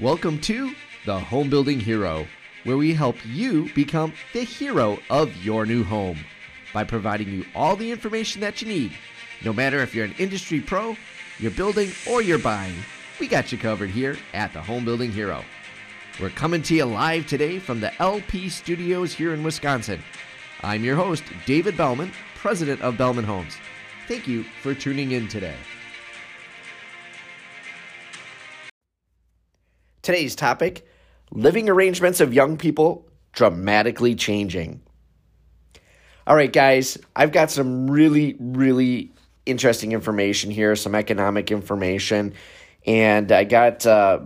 Welcome to the Home Building Hero, where we help you become the hero of your new home by providing you all the information that you need. No matter if you're an industry pro, you're building, or you're buying, we got you covered here at the Home Building Hero. We're coming to you live today from the LP studios here in Wisconsin. I'm your host, David Belman, president of Belman Homes. Thank you for tuning in today. Today's topic living arrangements of young people dramatically changing. All right, guys, I've got some really, really interesting information here, some economic information, and I got uh,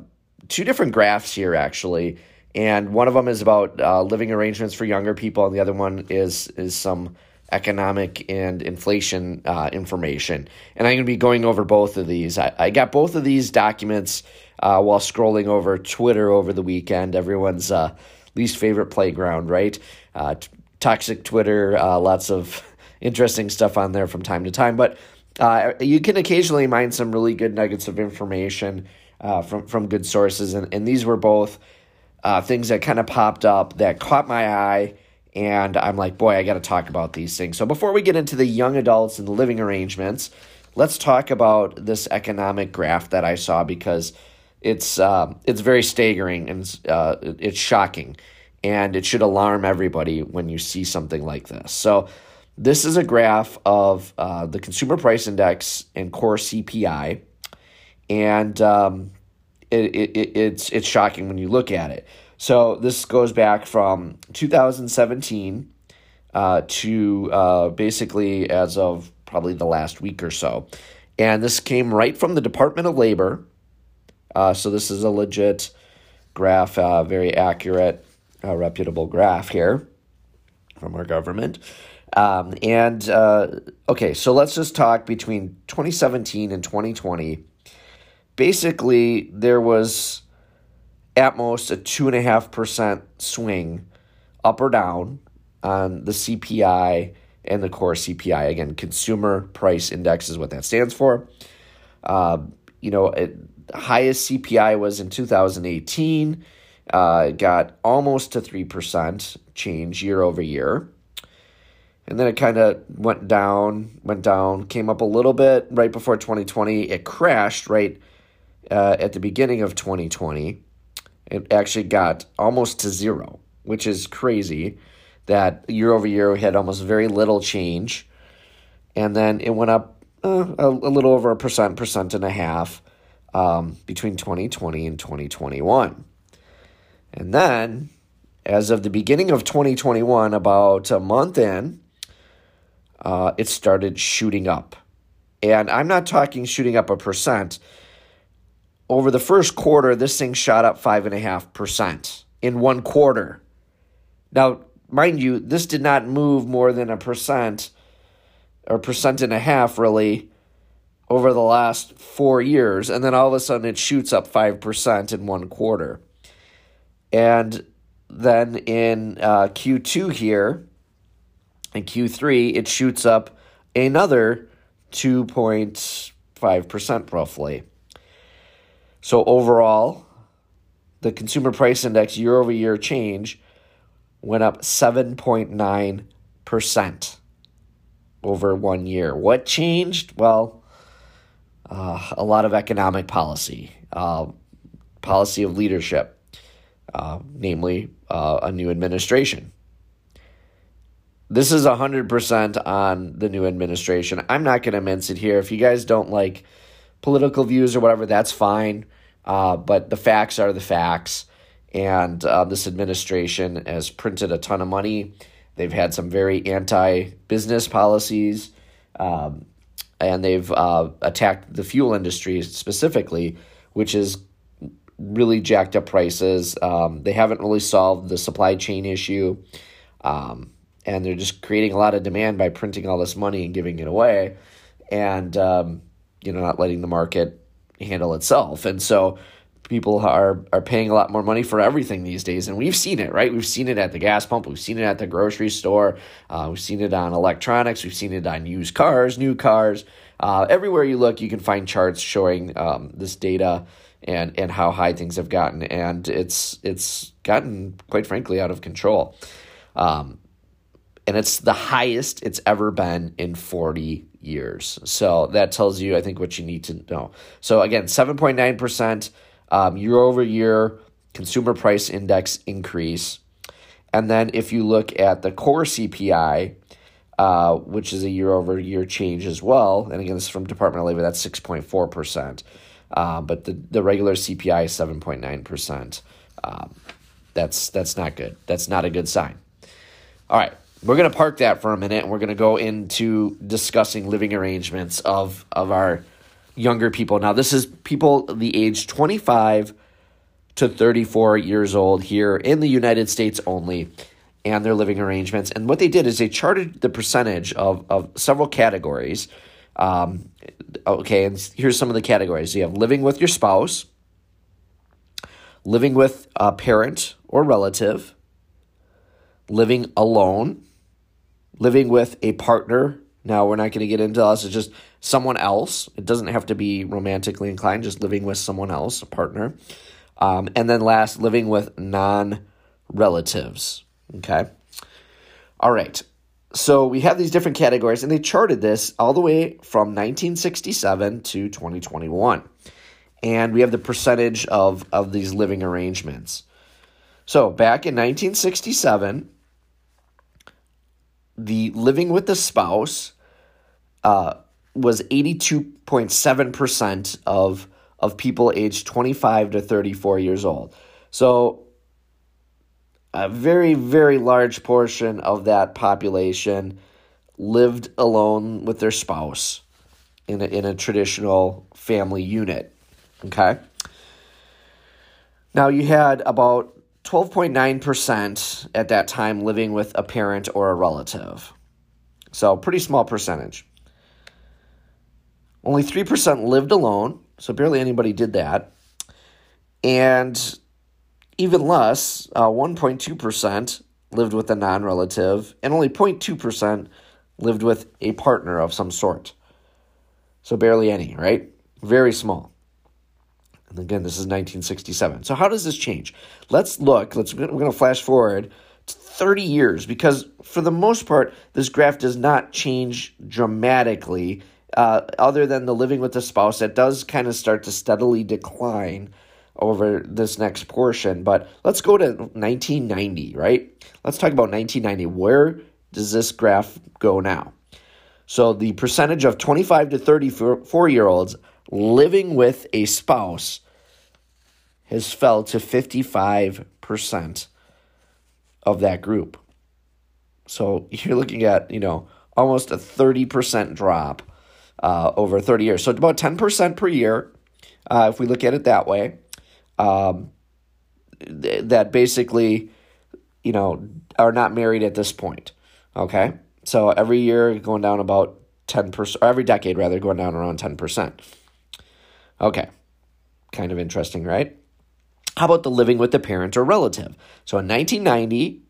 two different graphs here actually. And one of them is about uh, living arrangements for younger people, and the other one is is some economic and inflation uh, information. And I'm going to be going over both of these. I, I got both of these documents uh, while scrolling over Twitter over the weekend. Everyone's uh, least favorite playground, right? Uh, t- toxic Twitter, uh, lots of interesting stuff on there from time to time. But uh, you can occasionally mine some really good nuggets of information from, from good sources. And, and these were both things that kind of popped up that caught my eye and I'm like, boy, I got to talk about these things. So before we get into the young adults and the living arrangements, let's talk about this economic graph that I saw because it's uh, it's very staggering and uh, it's shocking, and it should alarm everybody when you see something like this. So this is a graph of uh, the consumer price index and core CPI, and um, it, it, it's it's shocking when you look at it. So this goes back from 2017 uh, to uh, basically as of probably the last week or so. And this came right from the Department of Labor. Uh, so this is a legit graph, uh, very accurate, uh, reputable graph here from our government. Um, and uh, okay, so let's just talk between 2017 and 2020. Basically, there was at most a 2.5% swing up or down on the CPI and the core CPI. Again, consumer price index is what that stands for. Uh, you know, it, highest CPI was in 2018. Uh, got almost to 3% change year over year. And then it kind of went down, went down, came up a little bit right before 2020. It crashed right uh, at the beginning of 2020 it actually got almost to zero, which is crazy that year over year we had almost very little change. And then it went up uh, a, a, little over a percent, percent and a half um, between 2020 and 2021. And then, as of the beginning of 2021, about a month in, uh, it started shooting up. And I'm not talking shooting up a percent over the first quarter, this thing shot up 5.5% in one quarter. Now, mind you, this did not move more than a percent or percent and a half, really, over the last four years. And then all of a sudden, it shoots up 5% in one quarter. And then in uh, Q2 here, in Q3, it shoots up another 2.5% roughly. So overall, the consumer price index year over year change went up 7.9% over one year. What changed? Well, uh, a lot of economic policy, uh, policy of leadership, uh, namely uh, a new administration. This is 100% on the new administration. I'm not going to mince it here. If you guys don't like political views or whatever, that's fine. Uh, but the facts are the facts. And uh, this administration has printed a ton of money. They've had some very anti business policies. Um, and they've uh, attacked the fuel industry specifically, which is really jacked up prices. Um, they haven't really solved the supply chain issue. Um, and they're just creating a lot of demand by printing all this money and giving it away. And um, you know, not letting the market handle itself. And so people are are paying a lot more money for everything these days and we've seen it right we've seen it at the gas pump we've seen it at the grocery store uh, we've seen it on electronics we've seen it on used cars new cars Uh, everywhere you look, you can find charts showing um, this data and and how high things have gotten, and it's it's gotten quite frankly out of control. Um, and it's the highest it's ever been in 40 years. So that tells you, I think, what you need to know. So again, 7.9% um, year over year consumer price index increase. And then if you look at the core CPI, uh, which is a year over year change as well, and again, this is from Department of Labor, that's 6.4%. Uh, but the, the regular CPI is 7.9%. Um, that's, that's not good. That's not a good sign. All right, we're going to park that for a minute and we're going to go into discussing living arrangements of, of our younger people. Now, this is people the age 25 to 34 years old here in the United States only and their living arrangements. And what they did is they charted the percentage of, of several categories. Um, okay, and here's some of the categories you have living with your spouse, living with a parent or relative, living alone, living with a partner. Now, we're not going to get into us, it's just someone else. It doesn't have to be romantically inclined, just living with someone else, a partner. Um, and then last, living with non relatives. Okay. All right. So we have these different categories, and they charted this all the way from 1967 to 2021. And we have the percentage of, of these living arrangements. So back in 1967, the living with the spouse uh, was 82.7% of, of people aged 25 to 34 years old. So a very, very large portion of that population lived alone with their spouse in a, in a traditional family unit. Okay. Now you had about 12.9% at that time living with a parent or a relative. So, pretty small percentage. Only 3% lived alone, so barely anybody did that. And even less, uh, 1.2% lived with a non relative, and only 0.2% lived with a partner of some sort. So, barely any, right? Very small. And again, this is 1967. So how does this change? Let's look. Let's we're going to flash forward 30 years because for the most part, this graph does not change dramatically. Uh, other than the living with the spouse, it does kind of start to steadily decline over this next portion. But let's go to 1990, right? Let's talk about 1990. Where does this graph go now? So the percentage of 25 to 34 year olds living with a spouse has fell to 55% of that group. So you're looking at, you know, almost a 30% drop uh, over 30 years. So about 10% per year, uh, if we look at it that way. Um, th- that basically, you know, are not married at this point. Okay. So every year going down about 10%, or every decade rather, going down around 10%. Okay. Kind of interesting, right? How about the living with the parent or relative? So in 1990,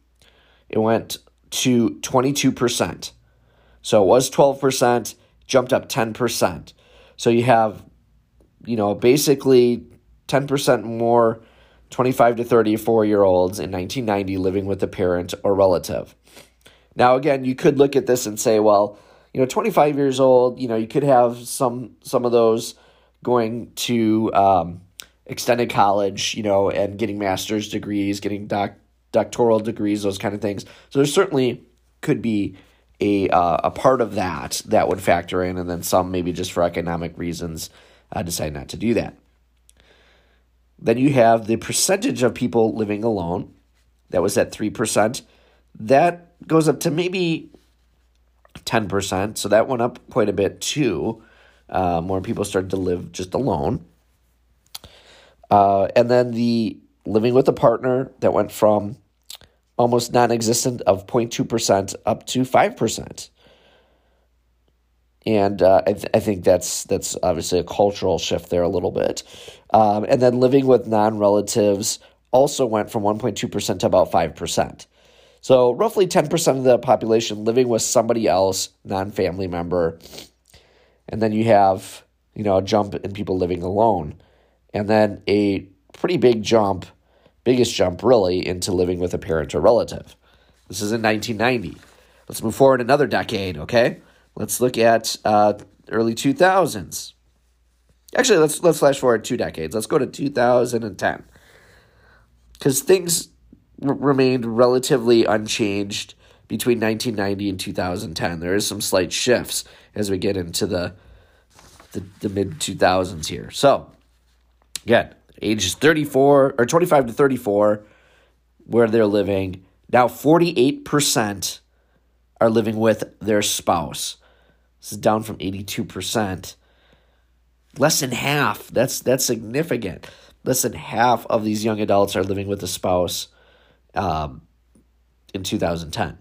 it went to 22%. So it was 12%, jumped up 10%. So you have, you know, basically 10% more 25 to 34 year olds in 1990 living with a parent or relative. Now, again, you could look at this and say, well, you know, 25 years old, you know, you could have some some of those going to um, extended college, you know, and getting master's degrees, getting doc- doctoral degrees, those kind of things. So there certainly could be a uh, a part of that that would factor in, and then some maybe just for economic reasons uh, decide not to do that. Then you have the percentage of people living alone that was at three percent. That goes up to maybe ten percent, so that went up quite a bit too. More people started to live just alone. Uh, and then the living with a partner that went from almost non existent of 0.2% up to 5%. And uh, I, th- I think that's that's obviously a cultural shift there a little bit. Um, and then living with non relatives also went from 1.2% to about 5%. So roughly 10% of the population living with somebody else, non family member, And then you have, you know, a jump in people living alone. And then a pretty big jump, biggest jump really, into living with a parent or relative. This is in 1990. Let's move forward another decade, okay? Let's look at uh, early 2000s. Actually, let's let's flash forward two decades. Let's go to 2010. Because things r- remained relatively unchanged between 1990 and 2010. There is some slight shifts as we get into the the, the mid 2000s here. So, again, ages 34 or 25 to 34 where they're living. Now 48% are living with their spouse. This is down from 82%. Less than half. That's that's significant. Less than half of these young adults are living with a spouse um, in 2010.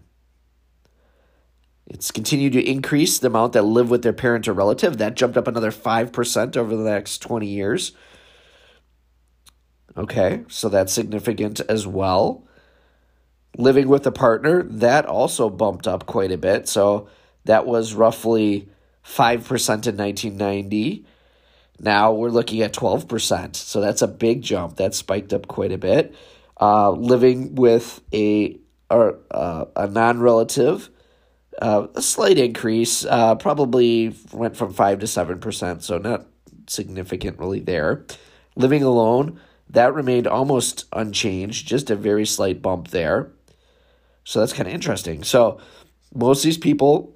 It's continued to increase the amount that live with their parent or relative. That jumped up another 5% over the next 20 years. Okay, so that's significant as well. Living with a partner, that also bumped up quite a bit. So that was roughly 5% in 1990. Now we're looking at 12%. So that's a big jump. That spiked up quite a bit. Uh, living with a, or, uh, a non relative, uh, a slight increase, uh, probably went from 5 to 7%. So not significant really there. Living alone, that remained almost unchanged, just a very slight bump there. So that's kind of interesting. So most of these people,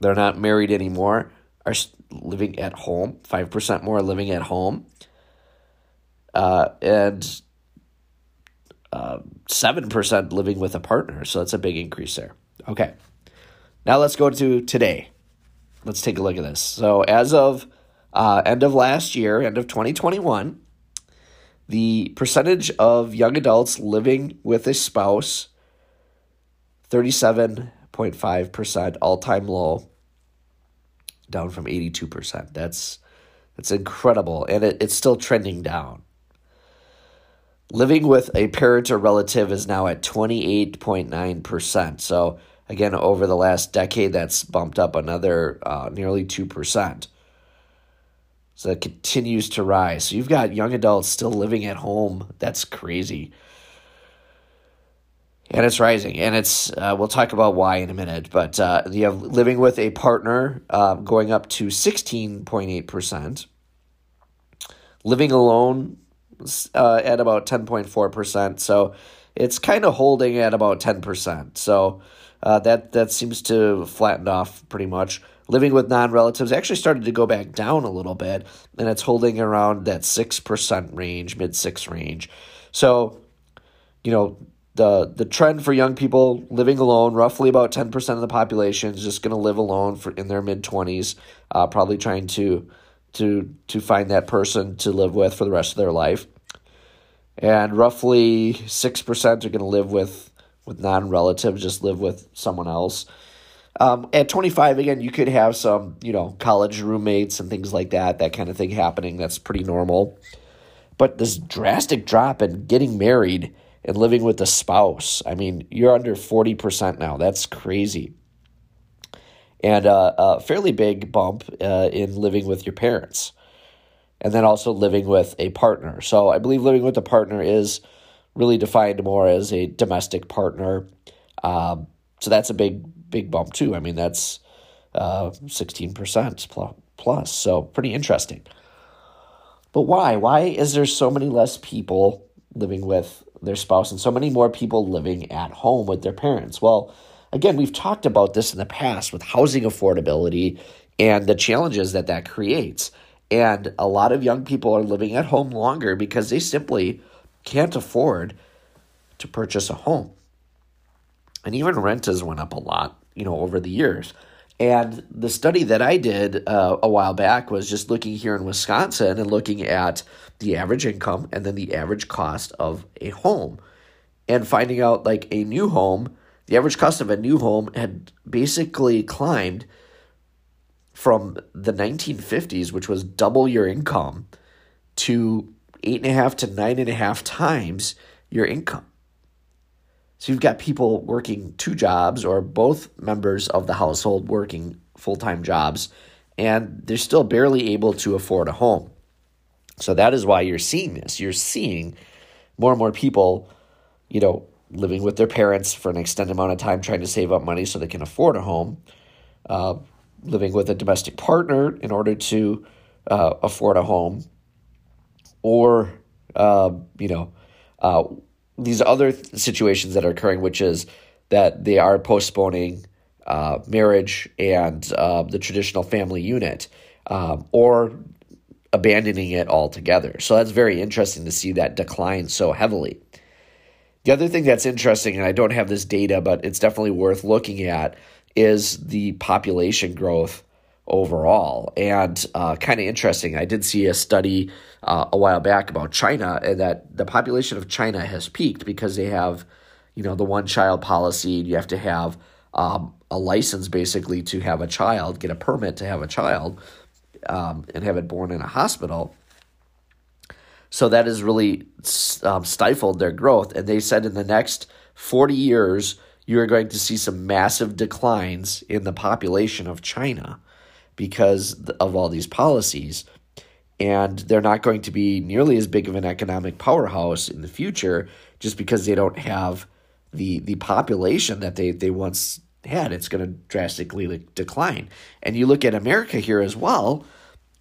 they're not married anymore, are living at home. 5% more living at home. Uh, and uh, 7% living with a partner. So that's a big increase there. Okay. Now let's go to today. Let's take a look at this. So as of uh, end of last year, end of 2021, the percentage of young adults living with a spouse 37.5% all-time low down from 82%. That's that's incredible and it, it's still trending down. Living with a parent or relative is now at 28.9%. So again over the last decade that's bumped up another uh, nearly 2%. So that continues to rise. So you've got young adults still living at home. That's crazy and it's rising and it's uh, we'll talk about why in a minute but uh, you have living with a partner uh, going up to 16.8% living alone uh, at about 10.4% so it's kind of holding at about 10% so uh, that that seems to flatten off pretty much. Living with non-relatives actually started to go back down a little bit and it's holding around that 6% range mid 6 range. So you know the the trend for young people living alone, roughly about ten percent of the population is just going to live alone for in their mid twenties, uh, probably trying to to to find that person to live with for the rest of their life, and roughly six percent are going to live with non relatives, just live with someone else. Um, at 25, again, you could have some, you know, college roommates and things like that, that kind of thing happening. That's pretty normal. But this drastic drop in getting married and living with a spouse. I mean, you're under 40% now. That's crazy. And uh, a fairly big bump uh, in living with your parents. And then also living with a partner. So I believe living with a partner is really defined more as a domestic partner. Um, so that's a big, big bump too. I mean, that's uh, 16% plus. So pretty interesting. But why? Why is there so many less people living with their spouse and so many more people living at home with their parents. Well, again, we've talked about this in the past with housing affordability and the challenges that that creates. And a lot of young people are living at home longer because they simply can't afford to purchase a home. And even rent has went up a lot, you know, over the years. And the study that I did uh, a while back was just looking here in Wisconsin and looking at the average income and then the average cost of a home and finding out like a new home, the average cost of a new home had basically climbed from the 1950s, which was double your income, to eight and a half to nine and a half times your income. So you've got people working two jobs or both members of the household working full time jobs and they're still barely able to afford a home. So that is why you're seeing this. You're seeing more and more people, you know, living with their parents for an extended amount of time, trying to save up money so they can afford a home, uh, living with a domestic partner in order to uh, afford a home, or uh, you know, uh, these other th- situations that are occurring, which is that they are postponing uh, marriage and uh, the traditional family unit, um, or abandoning it altogether. So that's very interesting to see that decline so heavily. The other thing that's interesting, and I don't have this data, but it's definitely worth looking at, is the population growth overall. And uh, kind of interesting, I did see a study uh, a while back about China, and that the population of China has peaked because they have, you know, the one child policy. You have to have um, a license basically to have a child, get a permit to have a child, um, and have it born in a hospital. So that has really um, stifled their growth. And they said in the next 40 years, you are going to see some massive declines in the population of China because of all these policies. And they're not going to be nearly as big of an economic powerhouse in the future just because they don't have the the population that they, they once had. It's going to drastically decline. And you look at America here as well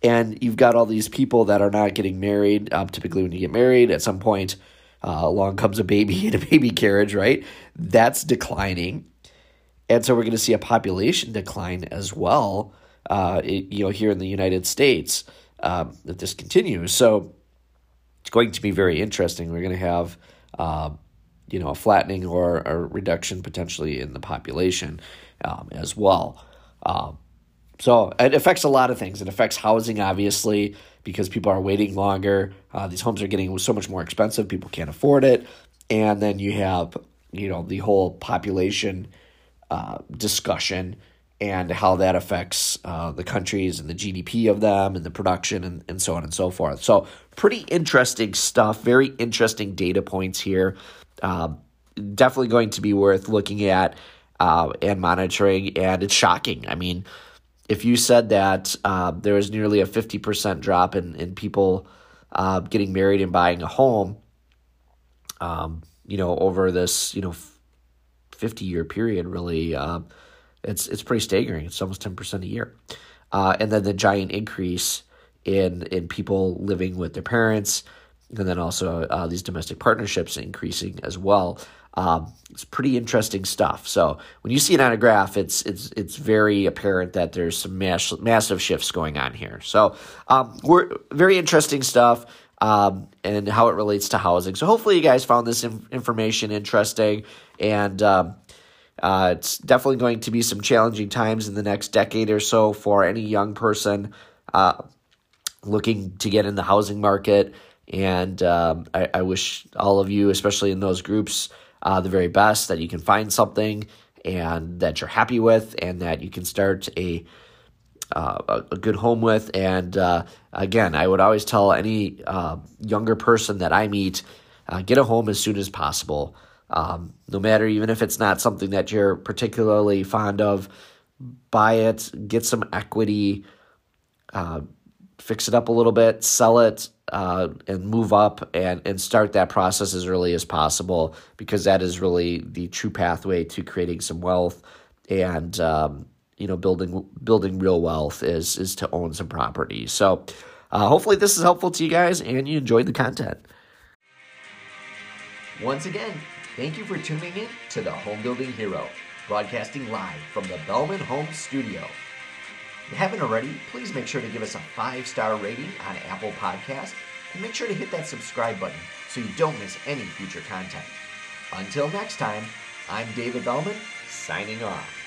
and you've got all these people that are not getting married. Um, typically, when you get married, at some point, uh, along comes a baby in a baby carriage, right? That's declining, and so we're going to see a population decline as well. Uh, it, you know, here in the United States, um, that this continues. So it's going to be very interesting. We're going to have, uh, you know, a flattening or a reduction potentially in the population um, as well. Um, so it affects a lot of things. It affects housing, obviously, because people are waiting longer. Uh, these homes are getting so much more expensive. People can't afford it. And then you have, you know, the whole population uh, discussion and how that affects uh, the countries and the GDP of them and the production and, and so on and so forth. So, pretty interesting stuff. Very interesting data points here. Um, definitely going to be worth looking at uh, and monitoring. And it's shocking. I mean, if you said that uh, there was nearly a 50% drop in, in people uh, getting married and buying a home, um, you know, over this, you know, 50 year period, really, uh, it's, it's pretty staggering. It's almost 10% a year. Uh, and then the giant increase in, in people living with their parents, and then also uh, these domestic partnerships increasing as well. Um, it's pretty interesting stuff. So when you see it on a graph, it's it's it's very apparent that there's some mass, massive shifts going on here. So um, we're very interesting stuff. Um, and how it relates to housing. So hopefully you guys found this information interesting, and um, uh, it's definitely going to be some challenging times in the next decade or so for any young person uh, looking to get in the housing market. And um, I, I wish all of you, especially in those groups, uh, the very best, that you can find something and that you're happy with, and that you can start a uh, a, good home with. And uh, again, I would always tell any uh, younger person that I meet, uh, get a home as soon as possible. Um, no matter even if it's not something that you're particularly fond of, buy it, get some equity, uh, fix it up a little bit, sell it, uh, and move up and, and start that process as early as possible because that is really the true pathway to creating some wealth and um, you know building building real wealth is is to own some property. So uh, hopefully this is helpful to you guys and you enjoyed the content. Once again, thank you for tuning in to the Home Building Hero, broadcasting live from the Belman Home Studio. If you haven't already, please make sure to give us a five star rating on Apple Podcast and make sure to hit that subscribe button so you don't miss any future content. Until next time, I'm David Belman, signing off.